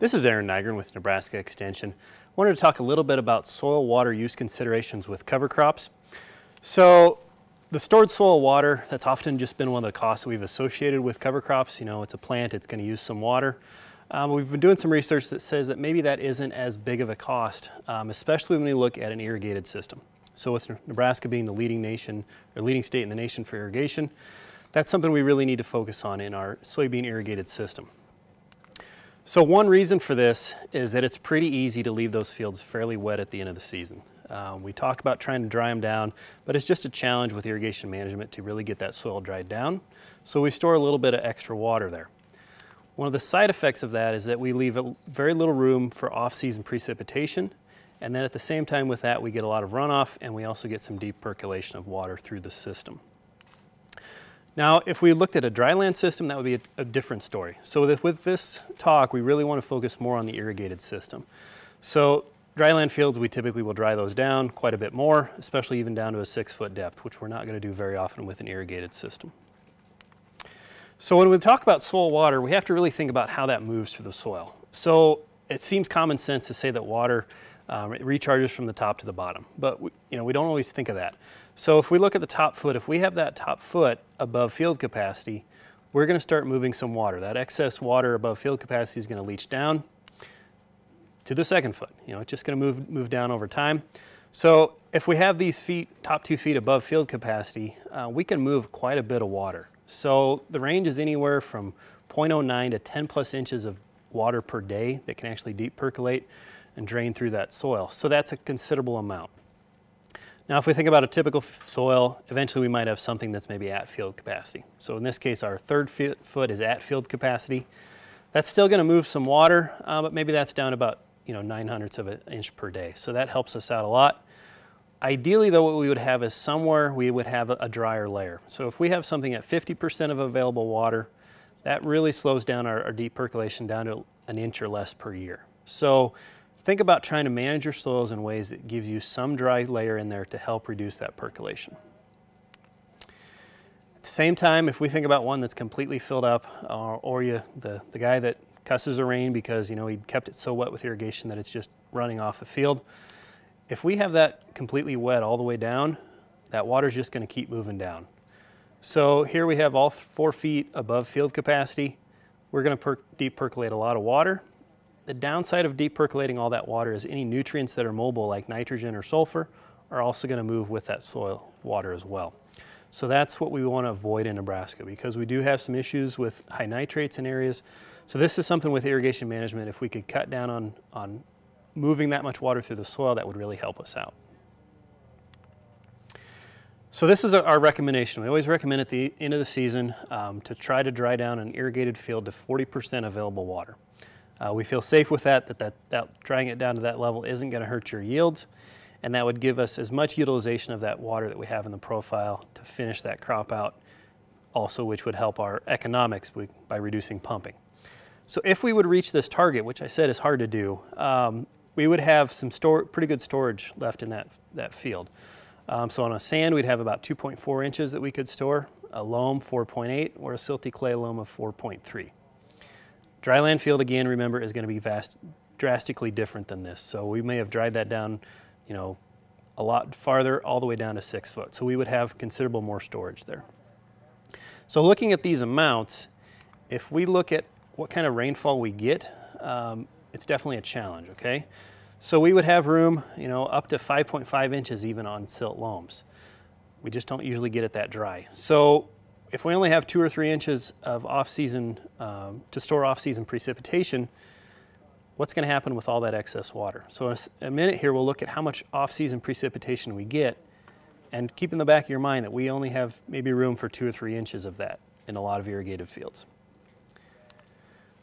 This is Aaron Nygren with Nebraska Extension. I wanted to talk a little bit about soil water use considerations with cover crops. So the stored soil water, that's often just been one of the costs that we've associated with cover crops. You know, it's a plant, it's going to use some water. Um, we've been doing some research that says that maybe that isn't as big of a cost, um, especially when we look at an irrigated system. So with Nebraska being the leading nation or leading state in the nation for irrigation, that's something we really need to focus on in our soybean irrigated system. So one reason for this is that it's pretty easy to leave those fields fairly wet at the end of the season. Um, we talk about trying to dry them down, but it's just a challenge with irrigation management to really get that soil dried down. So we store a little bit of extra water there. One of the side effects of that is that we leave very little room for off-season precipitation, and then at the same time with that we get a lot of runoff and we also get some deep percolation of water through the system. Now, if we looked at a dryland system, that would be a, a different story. So with, with, this talk, we really want to focus more on the irrigated system. So dryland fields, we typically will dry those down quite a bit more, especially even down to a six foot depth, which we're not going to do very often with an irrigated system. So when we talk about soil water, we have to really think about how that moves through the soil. So it seems common sense to say that water um, recharges from the top to the bottom, but we, you know, we don't always think of that. So if we look at the top foot, if we have that top foot above field capacity, we're going to start moving some water. That excess water above field capacity is going to leach down to the second foot. You know, it's just going to move, move down over time. So if we have these feet, top two feet above field capacity, uh, we can move quite a bit of water. So the range is anywhere from 0.09 to 10 plus inches of water per day that can actually deep percolate and drain through that soil. So that's a considerable amount. Now, if we think about a typical soil, eventually we might have something that's maybe at field capacity. So in this case, our third foot is at field capacity. That's still going to move some water, uh, but maybe that's down about you know 9 hundredths of an inch per day. So that helps us out a lot. Ideally, though, what we would have is somewhere we would have a, a drier layer. So if we have something at 50% of available water, that really slows down our, our deep percolation down to an inch or less per year. So Think about trying to manage your soils in ways that gives you some dry layer in there to help reduce that percolation. At the same time, if we think about one that's completely filled up, or, or you, the, the guy that cusses the rain because you know he kept it so wet with irrigation that it's just running off the field, if we have that completely wet all the way down, that water's just going to keep moving down. So here we have all four feet above field capacity. We're going to per deep percolate a lot of water the downside of deep percolating all that water is any nutrients that are mobile like nitrogen or sulfur are also going to move with that soil water as well. So that's what we want to avoid in Nebraska because we do have some issues with high nitrates in areas. So this is something with irrigation management, if we could cut down on, on moving that much water through the soil, that would really help us out. So this is our recommendation. We always recommend at the end of the season um, to try to dry down an irrigated field to 40% available water. Uh, we feel safe with that, that, that, that drying it down to that level isn't going to hurt your yields, and that would give us as much utilization of that water that we have in the profile to finish that crop out, also which would help our economics by reducing pumping. So if we would reach this target, which I said is hard to do, um, we would have some store, pretty good storage left in that, that field. Um, so on a sand, we'd have about 2.4 inches that we could store, a loam 4.8, or a silty clay loam of 4.3. Dryland field, again, remember, is going to be vast, drastically different than this. So we may have dried that down, you know, a lot farther, all the way down to six foot. So we would have considerable more storage there. So looking at these amounts, if we look at what kind of rainfall we get, um, it's definitely a challenge, okay? So we would have room, you know, up to 5.5 inches even on silt loams. We just don't usually get it that dry. So if we only have two or three inches of off-season, um, to store off-season precipitation, what's going to happen with all that excess water? So in a, a minute here, we'll look at how much off-season precipitation we get, and keep in the back of your mind that we only have maybe room for two or three inches of that in a lot of irrigated fields.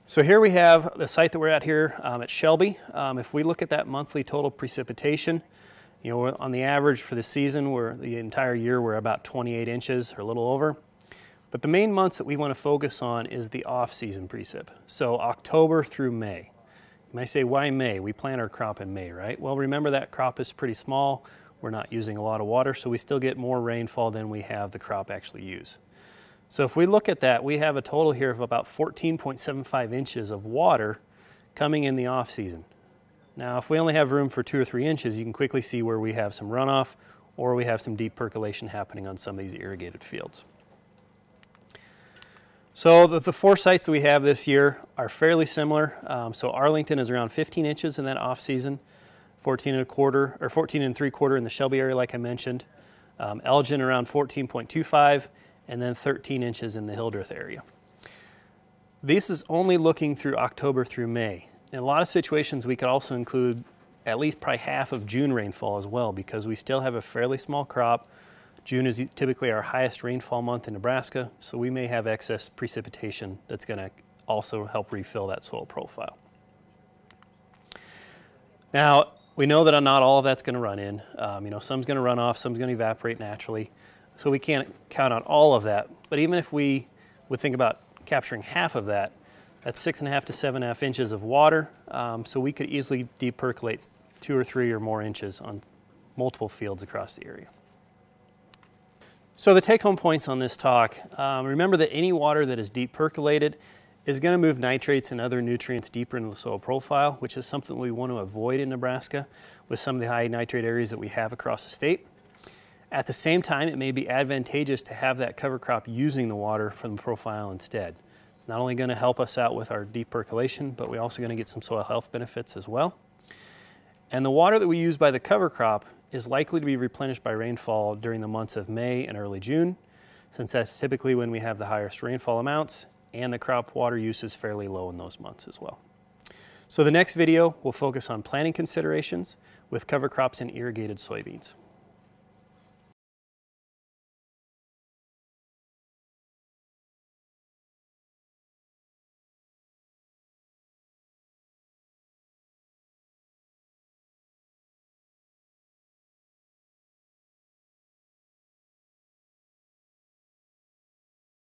So here we have the site that we're at here um, at Shelby. Um, if we look at that monthly total precipitation, you know, on the average for the season, we're the entire year, we're about 28 inches or a little over. But the main months that we want to focus on is the off-season precip, so October through May. You might say, why May? We plant our crop in May, right? Well, remember that crop is pretty small. We're not using a lot of water, so we still get more rainfall than we have the crop actually use. So if we look at that, we have a total here of about 14.75 inches of water coming in the off season. Now, if we only have room for two or three inches, you can quickly see where we have some runoff or we have some deep percolation happening on some of these irrigated fields. So the, the four sites that we have this year are fairly similar. Um, so Arlington is around 15 inches in that off season, 14 and a quarter or 14 and three quarter in the Shelby area, like I mentioned. Um, Elgin around 14.25, and then 13 inches in the Hildreth area. This is only looking through October through May. In a lot of situations, we could also include at least probably half of June rainfall as well because we still have a fairly small crop. June is typically our highest rainfall month in Nebraska, so we may have excess precipitation that's going to also help refill that soil profile. Now, we know that not all of that's going to run in. Um, you know, some's going to run off, some's going to evaporate naturally. So we can't count on all of that. But even if we would think about capturing half of that, that's six and a half to seven and a half inches of water. Um, so we could easily deep percolate two or three or more inches on multiple fields across the area. So the take home points on this talk, um, remember that any water that is deep percolated is going to move nitrates and other nutrients deeper into the soil profile, which is something we want to avoid in Nebraska with some of the high nitrate areas that we have across the state. At the same time, it may be advantageous to have that cover crop using the water from the profile instead. It's not only going to help us out with our deep percolation, but we're also going to get some soil health benefits as well. And the water that we use by the cover crop is likely to be replenished by rainfall during the months of May and early June, since that's typically when we have the highest rainfall amounts and the crop water use is fairly low in those months as well. So the next video will focus on planting considerations with cover crops and irrigated soybeans.